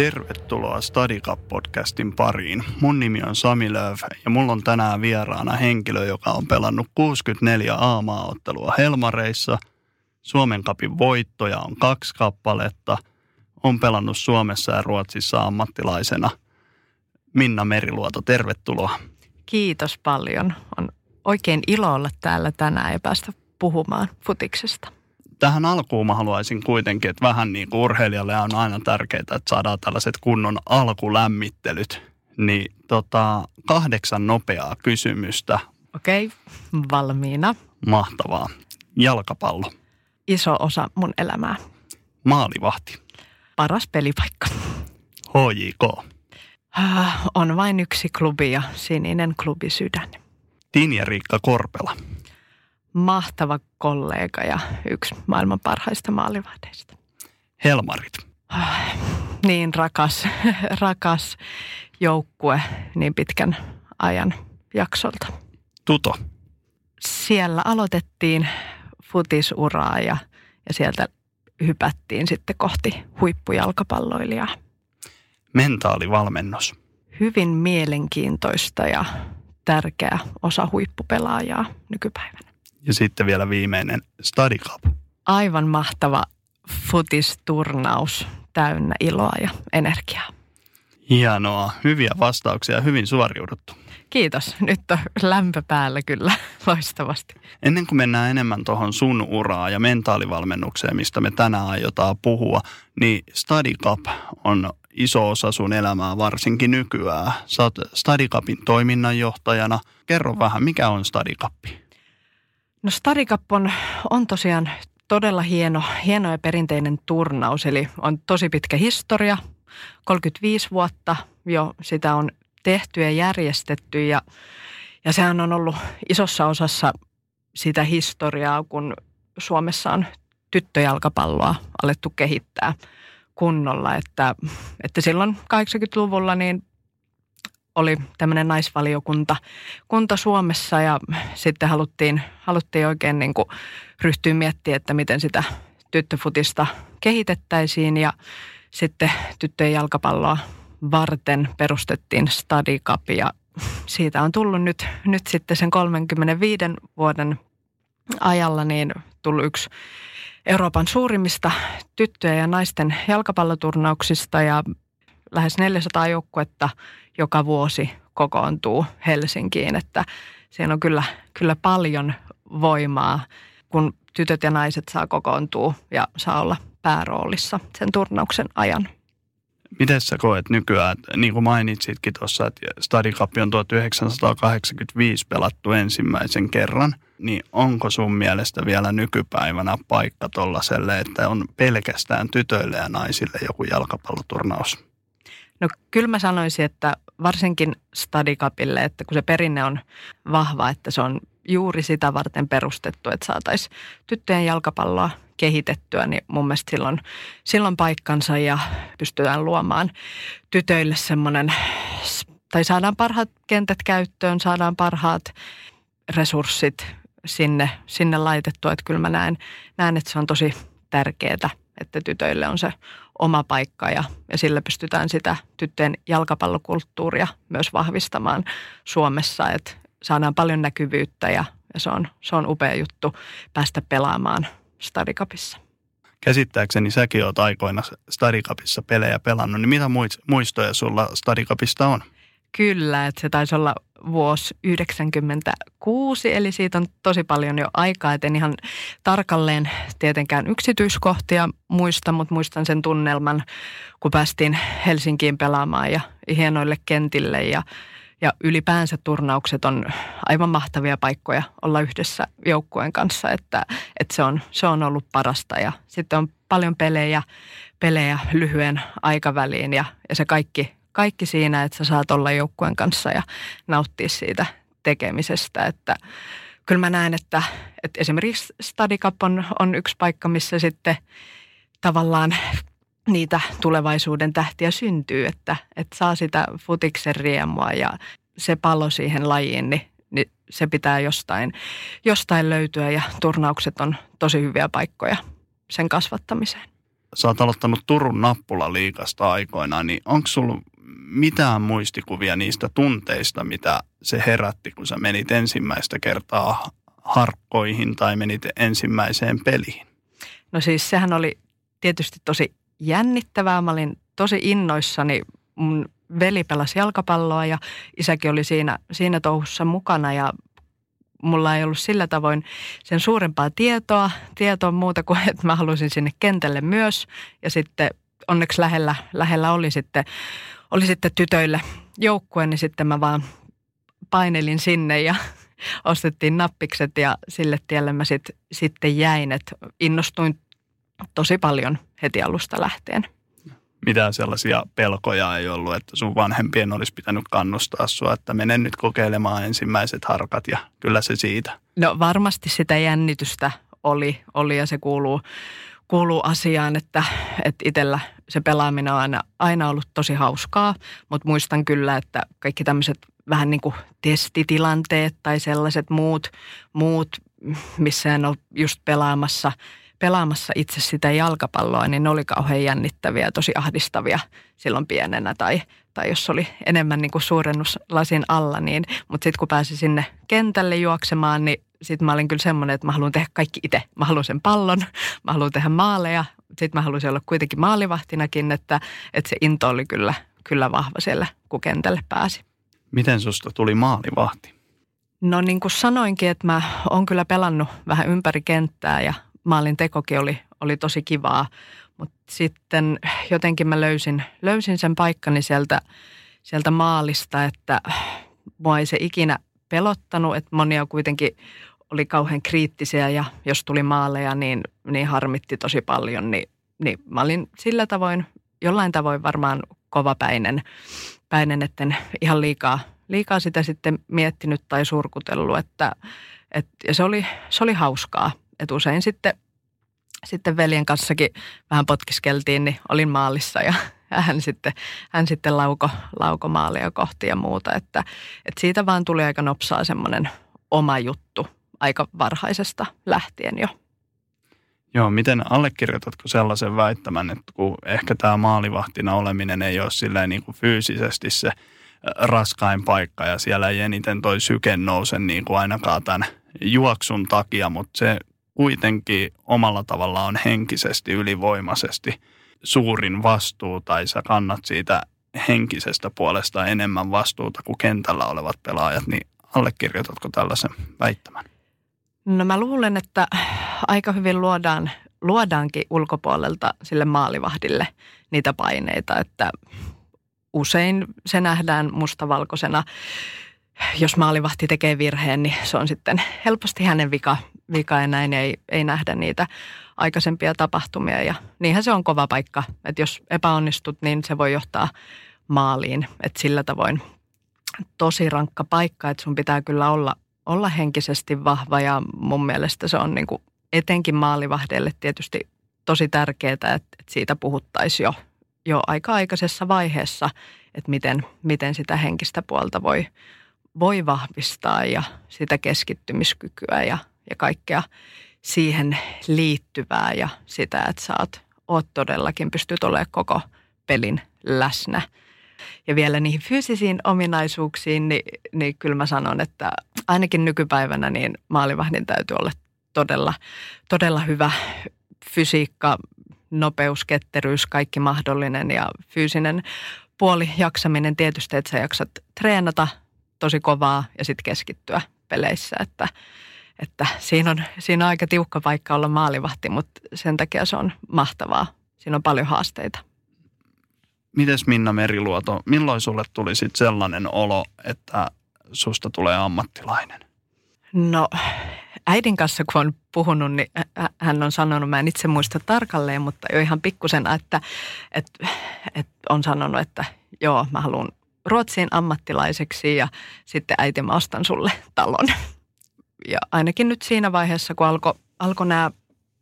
Tervetuloa Stadicap-podcastin pariin. Mun nimi on Sami Lööf ja mulla on tänään vieraana henkilö, joka on pelannut 64 A-maaottelua Helmareissa. Suomen kapin voittoja on kaksi kappaletta. On pelannut Suomessa ja Ruotsissa ammattilaisena. Minna Meriluoto, tervetuloa. Kiitos paljon. On oikein ilo olla täällä tänään ja päästä puhumaan futiksesta tähän alkuun mä haluaisin kuitenkin, että vähän niin kuin urheilijalle on aina tärkeää, että saadaan tällaiset kunnon alkulämmittelyt. Niin tota, kahdeksan nopeaa kysymystä. Okei, okay, valmiina. Mahtavaa. Jalkapallo. Iso osa mun elämää. Maalivahti. Paras pelipaikka. HJK. Äh, on vain yksi klubi ja sininen klubi sydän. Tinja Riikka Korpela mahtava kollega ja yksi maailman parhaista maalivahdeista. Helmarit. Niin rakas, rakas joukkue niin pitkän ajan jaksolta. Tuto. Siellä aloitettiin futisuraa ja, ja sieltä hypättiin sitten kohti huippujalkapalloilijaa. Mentaalivalmennus. Hyvin mielenkiintoista ja tärkeä osa huippupelaajaa nykypäivänä. Ja sitten vielä viimeinen Study Cup. Aivan mahtava futisturnaus täynnä iloa ja energiaa. Hienoa. Hyviä vastauksia. Hyvin suoriuduttu. Kiitos. Nyt on lämpö päällä kyllä loistavasti. Ennen kuin mennään enemmän tuohon sun uraa ja mentaalivalmennukseen, mistä me tänään aiotaan puhua, niin Study Cup on iso osa sun elämää, varsinkin nykyään. Sä oot Study Cupin toiminnanjohtajana. Kerro vähän, mikä on Study Cup? No Stadikap on, on tosiaan todella hieno, hieno ja perinteinen turnaus, eli on tosi pitkä historia, 35 vuotta jo sitä on tehty ja järjestetty ja, ja sehän on ollut isossa osassa sitä historiaa, kun Suomessa on tyttöjalkapalloa alettu kehittää kunnolla, että, että silloin 80-luvulla niin oli tämmöinen naisvaliokunta kunta Suomessa ja sitten haluttiin, haluttiin oikein niin kuin ryhtyä miettimään, että miten sitä tyttöfutista kehitettäisiin. Ja sitten tyttöjen jalkapalloa varten perustettiin Study Cup ja siitä on tullut nyt, nyt sitten sen 35 vuoden ajalla niin tullut yksi Euroopan suurimmista tyttöjen ja naisten jalkapalloturnauksista ja lähes 400 joukkuetta joka vuosi kokoontuu Helsinkiin, että siinä on kyllä, kyllä paljon voimaa, kun tytöt ja naiset saa kokoontua ja saa olla pääroolissa sen turnauksen ajan. Miten sä koet nykyään, niin kuin mainitsitkin tuossa, että Cup on 1985 pelattu ensimmäisen kerran, niin onko sun mielestä vielä nykypäivänä paikka tollaselle, että on pelkästään tytöille ja naisille joku jalkapalloturnaus? No kyllä mä sanoisin, että varsinkin Stadikapille, että kun se perinne on vahva, että se on juuri sitä varten perustettu, että saataisiin tyttöjen jalkapalloa kehitettyä, niin mun mielestä silloin, silloin paikkansa ja pystytään luomaan tytöille semmoinen, tai saadaan parhaat kentät käyttöön, saadaan parhaat resurssit sinne, sinne laitettua. Että kyllä mä näen, näen, että se on tosi tärkeää, että tytöille on se oma paikka ja, ja sillä pystytään sitä tyttöjen jalkapallokulttuuria myös vahvistamaan Suomessa, että saadaan paljon näkyvyyttä ja, ja se, on, se on upea juttu päästä pelaamaan Stadikapissa. Käsittääkseni säkin oot aikoina Stadikapissa pelejä pelannut, niin mitä muistoja sulla Stadikapista on? Kyllä, että se taisi olla vuosi 1996, eli siitä on tosi paljon jo aikaa, et en ihan tarkalleen tietenkään yksityiskohtia muista, mutta muistan sen tunnelman, kun päästiin Helsinkiin pelaamaan ja hienoille kentille ja, ja ylipäänsä turnaukset on aivan mahtavia paikkoja olla yhdessä joukkueen kanssa, että, että se, on, se on ollut parasta. Ja sitten on paljon pelejä, pelejä lyhyen aikaväliin ja, ja se kaikki kaikki siinä, että sä saat olla joukkueen kanssa ja nauttia siitä tekemisestä. Että kyllä mä näen, että, että esimerkiksi Study Cup on, on yksi paikka, missä sitten tavallaan niitä tulevaisuuden tähtiä syntyy, että, että saa sitä futiksen riemua ja se palo siihen lajiin, niin, niin se pitää jostain, jostain löytyä ja turnaukset on tosi hyviä paikkoja sen kasvattamiseen. sä oot aloittanut Turun nappulaliikasta aikoinaan, niin onko sulla mitään muistikuvia niistä tunteista, mitä se herätti, kun sä menit ensimmäistä kertaa harkkoihin tai menit ensimmäiseen peliin? No siis sehän oli tietysti tosi jännittävää. Mä olin tosi innoissani. Mun veli pelasi jalkapalloa ja isäkin oli siinä, siinä touhussa mukana ja mulla ei ollut sillä tavoin sen suurempaa tietoa, tietoa muuta kuin, että mä halusin sinne kentälle myös. Ja sitten onneksi lähellä, lähellä oli sitten, oli sitten tytöille joukkue, niin sitten mä vaan painelin sinne ja ostettiin nappikset ja sille tielle mä sit, sitten jäin, että innostuin tosi paljon heti alusta lähtien. Mitään sellaisia pelkoja ei ollut, että sun vanhempien olisi pitänyt kannustaa sua, että mene nyt kokeilemaan ensimmäiset harkat ja kyllä se siitä. No varmasti sitä jännitystä oli, oli ja se kuuluu, kuuluu asiaan, että, että itsellä se pelaaminen on aina, aina ollut tosi hauskaa, mutta muistan kyllä, että kaikki tämmöiset vähän niin kuin testitilanteet tai sellaiset muut, muut missä en ole just pelaamassa, pelaamassa itse sitä jalkapalloa, niin ne oli kauhean jännittäviä ja tosi ahdistavia silloin pienenä. Tai, tai jos oli enemmän niin kuin suurennuslasin alla, niin, mutta sitten kun pääsi sinne kentälle juoksemaan, niin sitten mä olin kyllä semmoinen, että mä haluan tehdä kaikki itse. Mä haluan sen pallon, mä haluan tehdä maaleja. Sitten mä haluaisin olla kuitenkin maalivahtinakin, että, että se into oli kyllä, kyllä vahva siellä, kun kentälle pääsi. Miten susta tuli maalivahti? No niin kuin sanoinkin, että mä oon kyllä pelannut vähän ympäri kenttää ja maalin tekokin oli, oli tosi kivaa. Mutta sitten jotenkin mä löysin, löysin sen paikkani sieltä, sieltä maalista, että mua ei se ikinä pelottanut, että monia kuitenkin oli kauhean kriittisiä ja jos tuli maaleja, niin, niin harmitti tosi paljon. Niin, niin mä olin sillä tavoin, jollain tavoin varmaan kovapäinen, päinen, etten ihan liikaa, liikaa sitä sitten miettinyt tai surkutellut. Että, et, ja se oli, se oli hauskaa. Että usein sitten, sitten veljen kanssakin vähän potkiskeltiin, niin olin maalissa ja hän sitten, hän sitten lauko, lauko maalia kohti ja muuta. Että, että siitä vaan tuli aika nopsaa semmoinen oma juttu aika varhaisesta lähtien jo. Joo, miten allekirjoitatko sellaisen väittämän, että kun ehkä tämä maalivahtina oleminen ei ole silleen niin kuin fyysisesti se raskain paikka ja siellä ei eniten toi syke nouse niin kuin ainakaan tämän juoksun takia, mutta se kuitenkin omalla tavallaan on henkisesti ylivoimaisesti suurin vastuu tai sä kannat siitä henkisestä puolesta enemmän vastuuta kuin kentällä olevat pelaajat, niin allekirjoitatko tällaisen väittämän? No mä luulen, että aika hyvin luodaan, luodaankin ulkopuolelta sille maalivahdille niitä paineita, että usein se nähdään mustavalkoisena. Jos maalivahti tekee virheen, niin se on sitten helposti hänen vika, vika ja näin ei, ei nähdä niitä aikaisempia tapahtumia. Ja niinhän se on kova paikka, että jos epäonnistut, niin se voi johtaa maaliin. Että sillä tavoin tosi rankka paikka, että sun pitää kyllä olla olla henkisesti vahva ja mun mielestä se on niin kuin etenkin maalivahdeille tietysti tosi tärkeää, että, siitä puhuttaisiin jo, jo aika aikaisessa vaiheessa, että miten, miten sitä henkistä puolta voi, voi vahvistaa ja sitä keskittymiskykyä ja, ja kaikkea siihen liittyvää ja sitä, että sä oot, oot todellakin pystyt olemaan koko pelin läsnä – ja vielä niihin fyysisiin ominaisuuksiin, niin, niin kyllä mä sanon, että ainakin nykypäivänä niin maalivahdin täytyy olla todella, todella hyvä fysiikka, nopeus, ketteryys, kaikki mahdollinen ja fyysinen puoli jaksaminen tietysti, että sä jaksat treenata tosi kovaa ja sitten keskittyä peleissä, että, että siinä, on, siinä on aika tiukka paikka olla maalivahti, mutta sen takia se on mahtavaa. Siinä on paljon haasteita. Mites Minna Meriluoto, milloin sulle tuli sit sellainen olo, että susta tulee ammattilainen? No äidin kanssa kun on puhunut, niin hän on sanonut, mä en itse muista tarkalleen, mutta jo ihan pikkusen, että, että, että on sanonut, että joo, mä haluan Ruotsiin ammattilaiseksi ja sitten äiti mä ostan sulle talon. Ja ainakin nyt siinä vaiheessa, kun alkoi alko nämä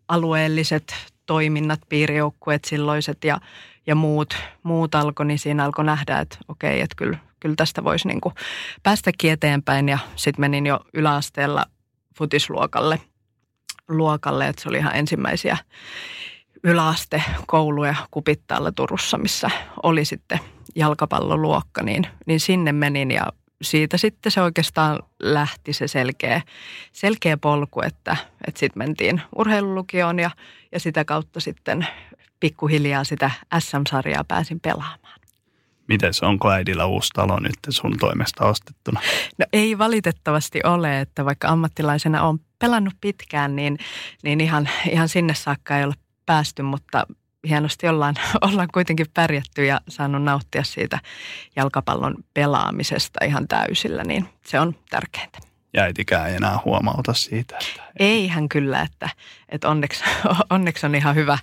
alueelliset toiminnat, piirijoukkueet silloiset ja, ja muut, muut alkoi, niin siinä alkoi nähdä, että okei, että kyllä, kyllä tästä voisi niin kuin päästäkin eteenpäin. Ja sitten menin jo yläasteella futisluokalle, luokalle, että se oli ihan ensimmäisiä yläaste koulu ja Kupittaalla Turussa, missä oli sitten jalkapalloluokka, niin, niin sinne menin ja siitä sitten se oikeastaan lähti se selkeä, selkeä polku, että, että sitten mentiin urheilulukioon ja, ja sitä kautta sitten pikkuhiljaa sitä SM-sarjaa pääsin pelaamaan. Miten se onko äidillä uusi talo nyt sun toimesta ostettuna? No ei valitettavasti ole, että vaikka ammattilaisena on pelannut pitkään, niin, niin ihan, ihan sinne saakka ei ole päästy, mutta hienosti ollaan, ollaan kuitenkin pärjätty ja saanut nauttia siitä jalkapallon pelaamisesta ihan täysillä, niin se on tärkeintä. Ja äitikään ei enää huomauta siitä. Että... Eihän kyllä, että, että onneksi, onneksi on ihan hyvä,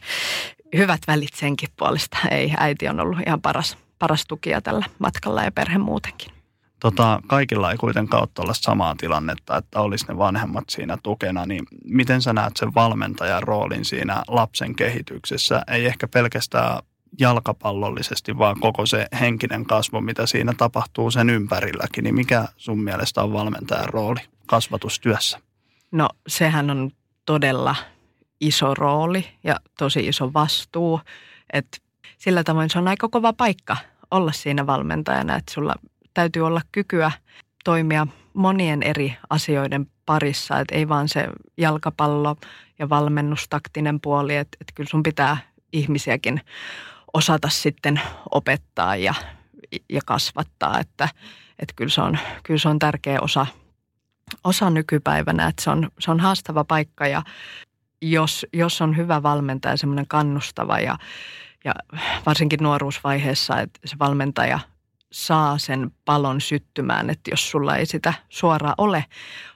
hyvät välit senkin puolesta. Ei, äiti on ollut ihan paras, paras tukija tällä matkalla ja perhe muutenkin. Tota, kaikilla ei kuitenkaan ole samaa tilannetta, että olisi ne vanhemmat siinä tukena, niin miten sä näet sen valmentajan roolin siinä lapsen kehityksessä? Ei ehkä pelkästään jalkapallollisesti, vaan koko se henkinen kasvu, mitä siinä tapahtuu sen ympärilläkin, niin mikä sun mielestä on valmentajan rooli kasvatustyössä? No sehän on todella iso rooli ja tosi iso vastuu, että sillä tavoin se on aika kova paikka olla siinä valmentajana, että sulla täytyy olla kykyä toimia monien eri asioiden parissa, että ei vaan se jalkapallo ja valmennustaktinen puoli, että, että kyllä sun pitää ihmisiäkin osata sitten opettaa ja, ja kasvattaa, että, että kyllä, se on, kyllä se on tärkeä osa, osa nykypäivänä, että se on, se on haastava paikka ja jos, jos on hyvä valmentaja, semmoinen kannustava ja, ja varsinkin nuoruusvaiheessa, että se valmentaja – saa sen palon syttymään, että jos sulla ei sitä suoraan ole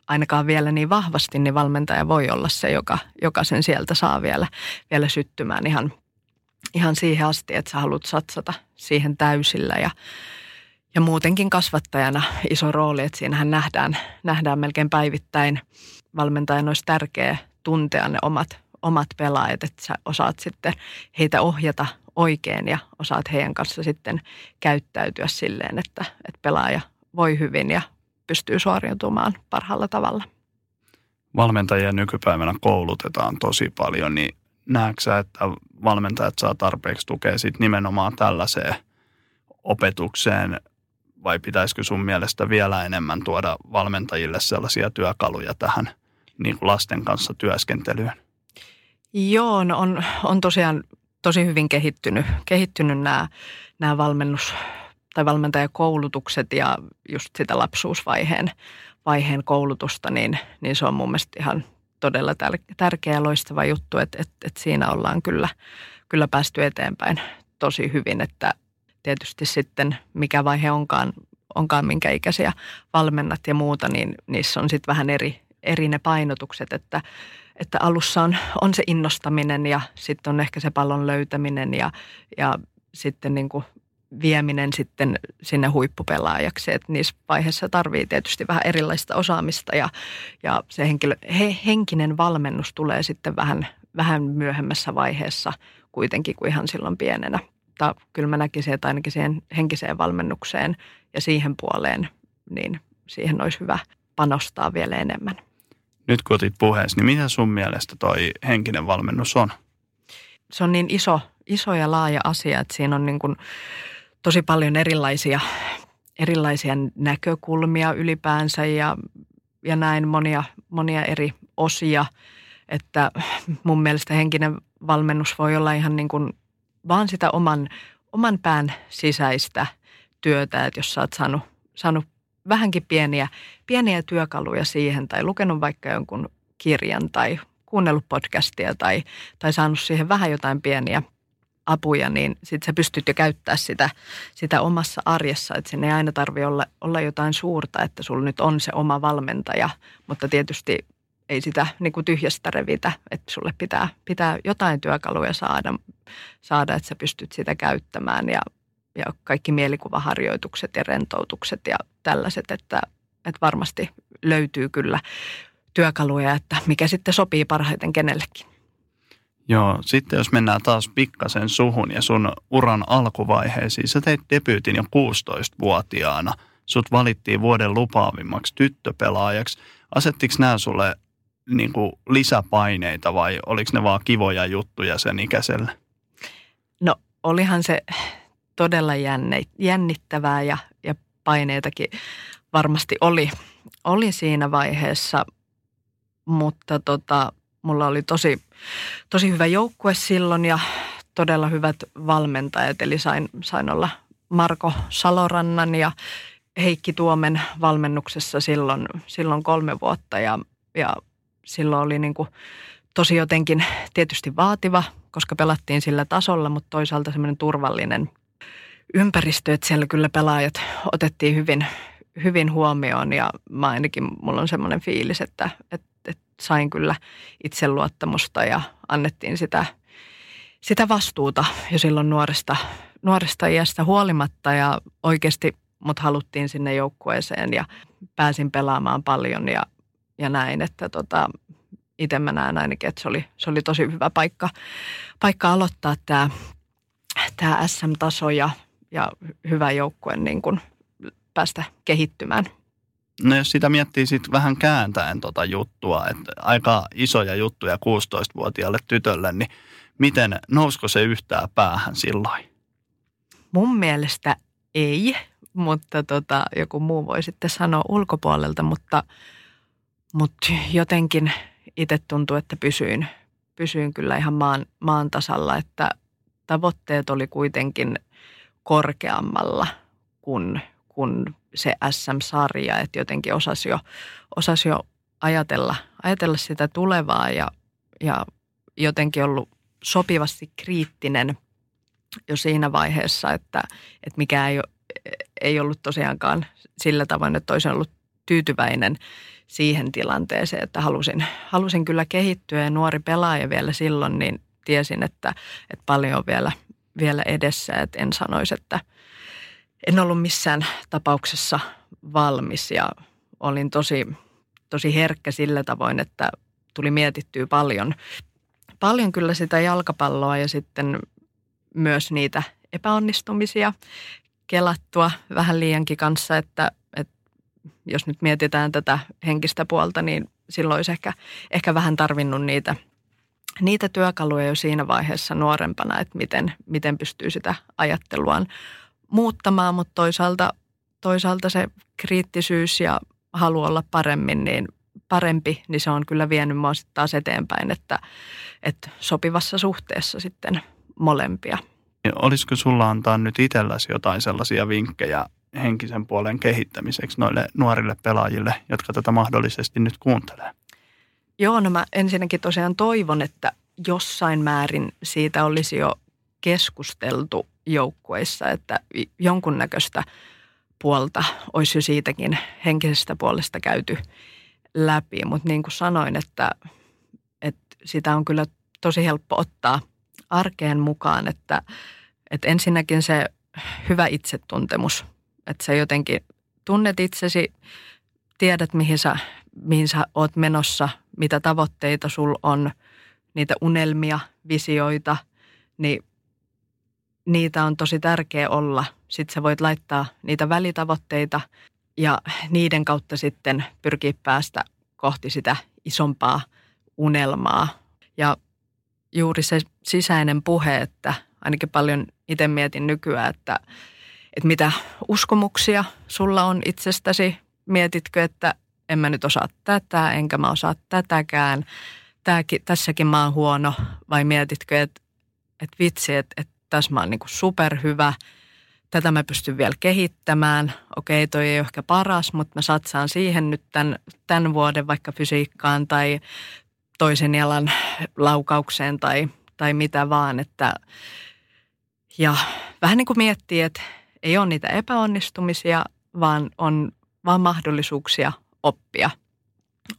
ainakaan vielä niin vahvasti, niin valmentaja voi olla se, joka, joka sen sieltä saa vielä, vielä syttymään ihan, ihan siihen asti, että sä haluat satsata siihen täysillä ja, ja muutenkin kasvattajana iso rooli, että siinähän nähdään, nähdään melkein päivittäin. Valmentajan olisi tärkeä tuntea ne omat, omat pelaajat, että sä osaat sitten heitä ohjata oikein ja osaat heidän kanssa sitten käyttäytyä silleen, että, että pelaaja voi hyvin ja pystyy suoriutumaan parhaalla tavalla. Valmentajia nykypäivänä koulutetaan tosi paljon, niin näetkö sä, että valmentajat saa tarpeeksi tukea sit nimenomaan tällaiseen opetukseen vai pitäisikö sun mielestä vielä enemmän tuoda valmentajille sellaisia työkaluja tähän niin kuin lasten kanssa työskentelyyn? Joo, no on, on tosiaan tosi hyvin kehittynyt, kehittynyt nämä, nämä valmennus- tai valmentajakoulutukset ja just sitä lapsuusvaiheen vaiheen koulutusta, niin, niin se on mun mielestä ihan todella tärkeä ja loistava juttu, että, että, että siinä ollaan kyllä, kyllä päästy eteenpäin tosi hyvin, että tietysti sitten mikä vaihe onkaan, onkaan minkä ikäisiä valmennat ja muuta, niin niissä on sitten vähän eri, eri ne painotukset, että että alussa on, on se innostaminen ja sitten on ehkä se pallon löytäminen ja, ja sitten niin kuin vieminen sitten sinne huippupelaajaksi. Että niissä vaiheissa tarvii tietysti vähän erilaista osaamista ja, ja se henkilö, he, henkinen valmennus tulee sitten vähän, vähän myöhemmässä vaiheessa kuitenkin kuin ihan silloin pienenä. Mutta kyllä mä näkisin, että ainakin siihen henkiseen valmennukseen ja siihen puoleen, niin siihen olisi hyvä panostaa vielä enemmän nyt kun otit puheessa, niin mitä sun mielestä toi henkinen valmennus on? Se on niin iso, iso ja laaja asia, että siinä on niin kuin tosi paljon erilaisia, erilaisia näkökulmia ylipäänsä ja, ja näin monia, monia eri osia. Että mun mielestä henkinen valmennus voi olla ihan niin kuin vaan sitä oman, oman pään sisäistä työtä, että jos sä oot saanut, saanut vähänkin pieniä, pieniä työkaluja siihen tai lukenut vaikka jonkun kirjan tai kuunnellut podcastia tai, tai saanut siihen vähän jotain pieniä apuja, niin sitten sä pystyt jo käyttää sitä, sitä omassa arjessa. Että sinne ei aina tarvitse olla, olla jotain suurta, että sulla nyt on se oma valmentaja, mutta tietysti ei sitä niin kuin tyhjästä revitä, että sulle pitää, pitää jotain työkaluja saada, saada, että sä pystyt sitä käyttämään ja ja kaikki mielikuvaharjoitukset ja rentoutukset ja tällaiset, että, että varmasti löytyy kyllä työkaluja, että mikä sitten sopii parhaiten kenellekin. Joo, sitten jos mennään taas pikkasen suhun ja sun uran alkuvaiheisiin. Sä teit debyytin jo 16-vuotiaana. Sut valittiin vuoden lupaavimmaksi tyttöpelaajaksi. Asettiko nämä sulle niin kuin lisäpaineita vai oliko ne vaan kivoja juttuja sen ikäiselle? No olihan se todella jännittävää ja, ja paineitakin varmasti oli, oli siinä vaiheessa, mutta tota, mulla oli tosi, tosi hyvä joukkue silloin ja todella hyvät valmentajat, eli sain, sain olla Marko Salorannan ja Heikki Tuomen valmennuksessa silloin, silloin kolme vuotta. Ja, ja silloin oli niin kuin tosi jotenkin tietysti vaativa, koska pelattiin sillä tasolla, mutta toisaalta semmoinen turvallinen ympäristö, että siellä kyllä pelaajat otettiin hyvin, hyvin huomioon ja mä ainakin, mulla on semmoinen fiilis, että, että, että sain kyllä itseluottamusta ja annettiin sitä, sitä vastuuta jo silloin nuoresta, nuoresta iästä huolimatta ja oikeasti mut haluttiin sinne joukkueeseen ja pääsin pelaamaan paljon ja, ja näin, että tota, itse mä näen ainakin, että se oli, se oli tosi hyvä paikka, paikka aloittaa tämä tää SM-taso ja, ja hyvä joukkue niin kun päästä kehittymään. No jos sitä miettii sitten vähän kääntäen tota juttua, että aika isoja juttuja 16-vuotiaalle tytölle, niin miten, nousko se yhtään päähän silloin? Mun mielestä ei, mutta tota, joku muu voi sitten sanoa ulkopuolelta, mutta, mutta jotenkin itse tuntuu, että pysyin, pysyin kyllä ihan maan, maan tasalla, että tavoitteet oli kuitenkin korkeammalla kuin, kuin se SM-sarja, että jotenkin osasi jo, osasi jo ajatella, ajatella sitä tulevaa ja, ja jotenkin ollut sopivasti kriittinen jo siinä vaiheessa, että, että mikä ei, ei ollut tosiaankaan sillä tavoin, että olisi ollut tyytyväinen siihen tilanteeseen, että halusin, halusin kyllä kehittyä ja nuori pelaaja vielä silloin, niin tiesin, että, että paljon on vielä, vielä edessä, että en sanoisi, että en ollut missään tapauksessa valmis. Ja olin tosi, tosi herkkä sillä tavoin, että tuli mietittyä paljon, paljon kyllä sitä jalkapalloa ja sitten myös niitä epäonnistumisia kelattua vähän liiankin kanssa, että, että jos nyt mietitään tätä henkistä puolta, niin silloin olisi ehkä, ehkä vähän tarvinnut niitä, niitä työkaluja jo siinä vaiheessa nuorempana, että miten, miten pystyy sitä ajatteluaan muuttamaan, mutta toisaalta, toisaalta se kriittisyys ja halu olla paremmin, niin parempi, niin se on kyllä vienyt mua sitten taas eteenpäin, että, että sopivassa suhteessa sitten molempia. Olisiko sulla antaa nyt itselläsi jotain sellaisia vinkkejä henkisen puolen kehittämiseksi noille nuorille pelaajille, jotka tätä mahdollisesti nyt kuuntelee? Joo, no mä ensinnäkin tosiaan toivon, että jossain määrin siitä olisi jo keskusteltu joukkueissa, että jonkunnäköistä puolta olisi jo siitäkin henkisestä puolesta käyty läpi. Mutta niin kuin sanoin, että, että sitä on kyllä tosi helppo ottaa arkeen mukaan, että, että ensinnäkin se hyvä itsetuntemus, että sä jotenkin tunnet itsesi, tiedät mihin sä, mihin sä oot menossa, mitä tavoitteita sul on, niitä unelmia, visioita, niin niitä on tosi tärkeä olla. Sitten sä voit laittaa niitä välitavoitteita ja niiden kautta sitten pyrkiä päästä kohti sitä isompaa unelmaa. Ja juuri se sisäinen puhe, että ainakin paljon itse mietin nykyään, että, että mitä uskomuksia sulla on itsestäsi. Mietitkö, että en mä nyt osaa tätä, enkä mä osaa tätäkään. Tääkin, tässäkin mä oon huono. Vai mietitkö, että, että vitsi, että, että tässä mä oon niin superhyvä. Tätä mä pystyn vielä kehittämään. Okei, toi ei ole ehkä paras, mutta mä satsaan siihen nyt tämän, tämän vuoden vaikka fysiikkaan tai toisen jalan laukaukseen tai, tai mitä vaan. Että, ja vähän niin kuin miettii, että ei ole niitä epäonnistumisia, vaan on vaan mahdollisuuksia oppia.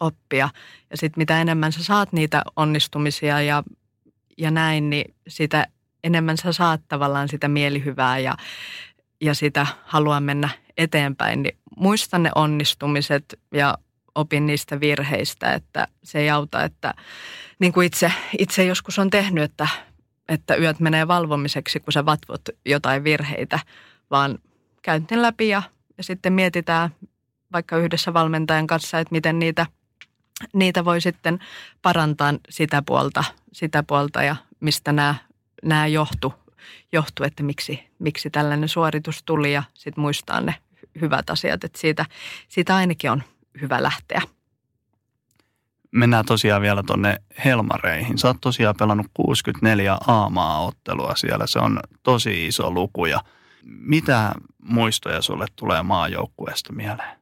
oppia. Ja sitten mitä enemmän sä saat niitä onnistumisia ja, ja näin, niin sitä enemmän sä saat tavallaan sitä mielihyvää ja, ja sitä haluaa mennä eteenpäin. Niin muista ne onnistumiset ja opin niistä virheistä, että se ei auta, että niin kuin itse, itse joskus on tehnyt, että, että yöt menee valvomiseksi, kun sä vatvot jotain virheitä, vaan käyntin läpi ja, ja sitten mietitään vaikka yhdessä valmentajan kanssa, että miten niitä, niitä voi sitten parantaa sitä puolta, sitä puolta ja mistä nämä, nämä johtu, johtu, että miksi, miksi tällainen suoritus tuli ja sitten muistaa ne hyvät asiat, että siitä, siitä ainakin on hyvä lähteä. Mennään tosiaan vielä tuonne Helmareihin. Sä oot tosiaan pelannut 64 A-maaottelua siellä. Se on tosi iso luku ja mitä muistoja sulle tulee maajoukkueesta mieleen?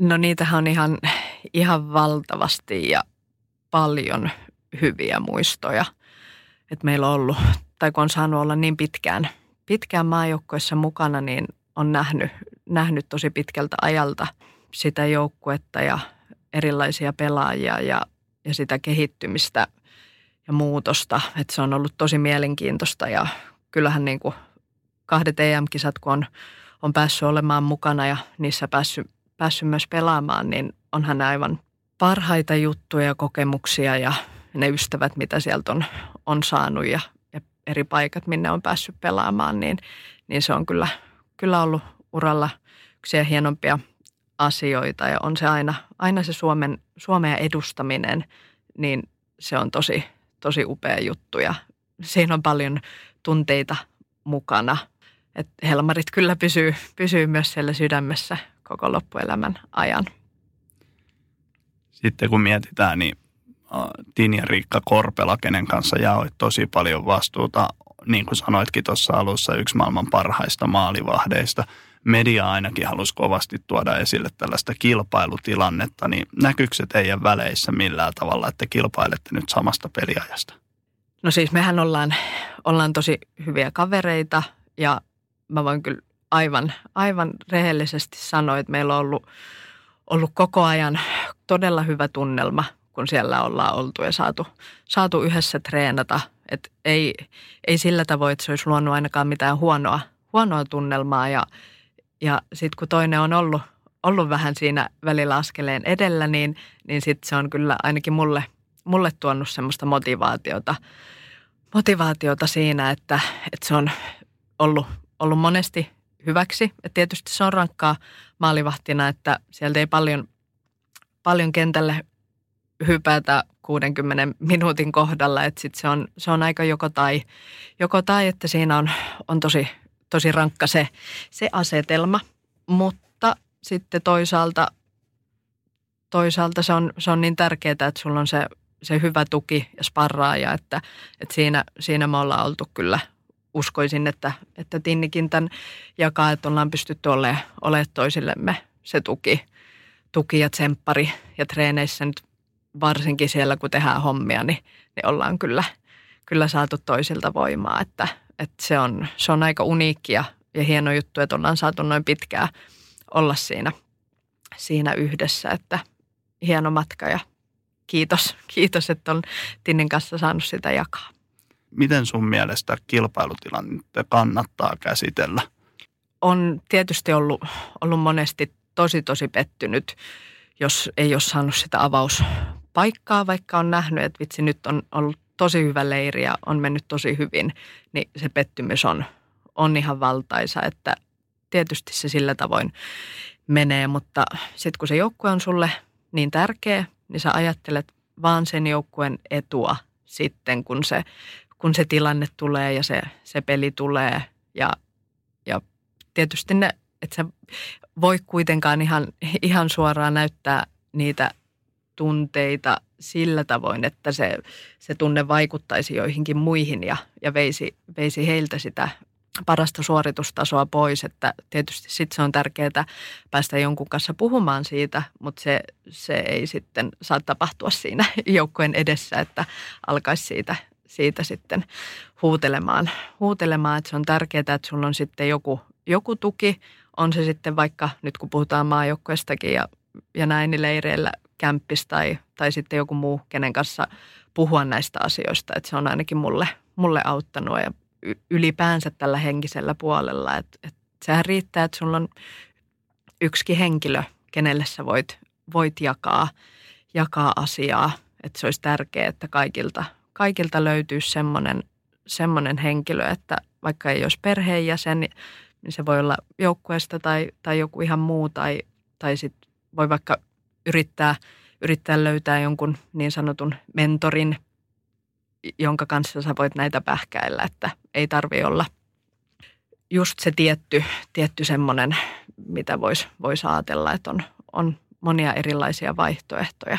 No niitähän on ihan, ihan valtavasti ja paljon hyviä muistoja. Että meillä on ollut, tai kun on saanut olla niin pitkään, pitkään maajoukkueessa mukana, niin on nähnyt, nähnyt tosi pitkältä ajalta sitä joukkuetta ja erilaisia pelaajia ja, ja sitä kehittymistä ja muutosta. Että se on ollut tosi mielenkiintoista ja kyllähän niin kuin kahdet EM-kisat, kun on, on päässyt olemaan mukana ja niissä päässyt, päässyt myös pelaamaan, niin onhan ne aivan parhaita juttuja ja kokemuksia ja ne ystävät, mitä sieltä on, on saanut ja, ja eri paikat, minne on päässyt pelaamaan, niin, niin se on kyllä, kyllä ollut uralla yksi hienompia asioita ja on se aina, aina se Suomen, Suomea edustaminen, niin se on tosi, tosi upea juttu ja siinä on paljon tunteita mukana. Et Helmarit kyllä pysyy, pysyy myös siellä sydämessä koko loppuelämän ajan. Sitten kun mietitään, niin Tini ja Riikka Korpela, kenen kanssa jaoit tosi paljon vastuuta, niin kuin sanoitkin tuossa alussa, yksi maailman parhaista maalivahdeista. Media ainakin halusi kovasti tuoda esille tällaista kilpailutilannetta, niin näkyykö se teidän väleissä millään tavalla, että kilpailette nyt samasta peliajasta? No siis mehän ollaan, ollaan tosi hyviä kavereita ja mä voin kyllä aivan, aivan rehellisesti sanoa, että meillä on ollut, ollut koko ajan todella hyvä tunnelma, kun siellä ollaan oltu ja saatu, saatu yhdessä treenata. Et ei, ei sillä tavoin, että se olisi luonut ainakaan mitään huonoa, huonoa tunnelmaa ja, ja sitten kun toinen on ollut, ollut vähän siinä välillä askeleen edellä, niin, niin sitten se on kyllä ainakin mulle, mulle tuonut semmoista motivaatiota, motivaatiota siinä, että, että se on ollut, ollut monesti hyväksi. Et tietysti se on rankkaa maalivahtina, että sieltä ei paljon, paljon kentälle hypätä 60 minuutin kohdalla, että sit se, on, se on aika joko tai, joko tai että siinä on, on tosi, tosi rankka se, se asetelma, mutta sitten toisaalta, toisaalta se, on, se on niin tärkeää, että sulla on se, se hyvä tuki ja sparraaja, että, että siinä, siinä me ollaan oltu kyllä uskoisin, että, että Tinnikin tämän jakaa, että ollaan pystytty olemaan, olemaan toisillemme se tuki, tuki ja tsemppari. Ja treeneissä nyt varsinkin siellä, kun tehdään hommia, niin, niin ollaan kyllä, kyllä saatu toisilta voimaa. Että, että se, on, se on aika uniikki ja, ja hieno juttu, että ollaan saatu noin pitkään olla siinä, siinä yhdessä. Että hieno matka ja kiitos, kiitos että on Tinnin kanssa saanut sitä jakaa. Miten sun mielestä kilpailutilannetta kannattaa käsitellä? On tietysti ollut, ollut monesti tosi tosi pettynyt, jos ei ole saanut sitä avauspaikkaa, vaikka on nähnyt, että vitsi nyt on ollut tosi hyvä leiri ja on mennyt tosi hyvin, niin se pettymys on, on ihan valtaisa, että tietysti se sillä tavoin menee, mutta sitten kun se joukkue on sulle niin tärkeä, niin sä ajattelet vaan sen joukkueen etua sitten, kun se kun se tilanne tulee ja se, se peli tulee. Ja, ja tietysti ne, että se voi kuitenkaan ihan, ihan suoraan näyttää niitä tunteita sillä tavoin, että se, se tunne vaikuttaisi joihinkin muihin ja, ja veisi, veisi heiltä sitä parasta suoritustasoa pois. Että tietysti sitten se on tärkeää päästä jonkun kanssa puhumaan siitä, mutta se, se ei sitten saa tapahtua siinä joukkojen edessä, että alkaisi siitä siitä sitten huutelemaan, huutelemaan, että se on tärkeää, että sulla on sitten joku, joku tuki, on se sitten vaikka nyt kun puhutaan maajoukkoistakin ja, ja näin niin leireillä kämppis tai, tai sitten joku muu, kenen kanssa puhua näistä asioista, että se on ainakin mulle, mulle auttanut ja ylipäänsä tällä henkisellä puolella, että, että sehän riittää, että sulla on yksikin henkilö, kenelle sä voit, voit jakaa, jakaa asiaa, että se olisi tärkeää, että kaikilta kaikilta löytyy semmoinen, semmoinen henkilö, että vaikka ei olisi perheenjäsen, niin se voi olla joukkueesta tai, tai joku ihan muu tai, tai sit voi vaikka yrittää, yrittää löytää jonkun niin sanotun mentorin, jonka kanssa sä voit näitä pähkäillä, että ei tarvi olla just se tietty, tietty semmoinen, mitä voisi vois ajatella, että on, on monia erilaisia vaihtoehtoja.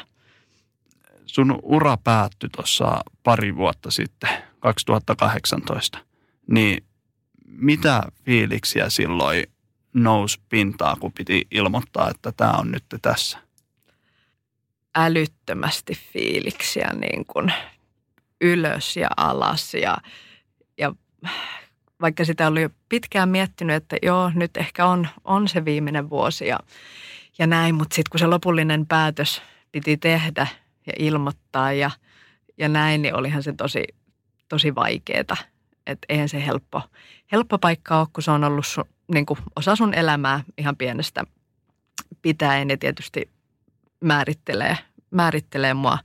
Sun ura päättyi tuossa pari vuotta sitten, 2018. Niin mitä fiiliksiä silloin nousi pintaa, kun piti ilmoittaa, että tämä on nyt tässä? Älyttömästi fiiliksiä niin kuin ylös ja alas ja, ja vaikka sitä oli jo pitkään miettinyt, että joo, nyt ehkä on, on se viimeinen vuosi ja, ja näin, mutta sitten kun se lopullinen päätös piti tehdä ja ilmoittaa ja, ja näin, niin olihan se tosi, tosi vaikeeta. Että eihän se helppo, helppo paikka ole, kun se on ollut sun, niin kuin osa sun elämää ihan pienestä pitäen ja tietysti määrittelee, määrittelee mua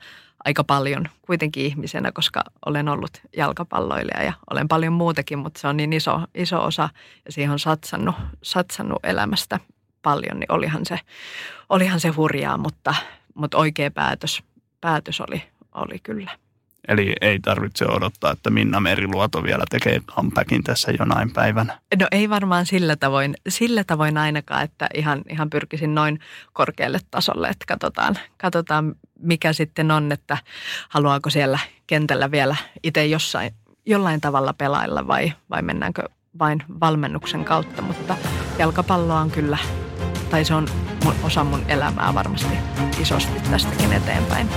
aika paljon kuitenkin ihmisenä, koska olen ollut jalkapalloilija ja olen paljon muutakin, mutta se on niin iso, iso osa ja siihen on satsannut, satsannut elämästä paljon, niin olihan se, olihan se hurjaa, mutta, mutta oikea päätös, päätös oli, oli kyllä. Eli ei tarvitse odottaa, että Minna Meriluoto vielä tekee comebackin tässä jonain päivänä. No ei varmaan sillä tavoin, sillä tavoin ainakaan, että ihan, ihan pyrkisin noin korkealle tasolle, että katsotaan, katsotaan mikä sitten on, että haluaako siellä kentällä vielä itse jossain, jollain tavalla pelailla vai, vai mennäänkö vain valmennuksen kautta, mutta jalkapalloa on kyllä, tai se on osa mun elämää varmasti isosti tästäkin eteenpäin.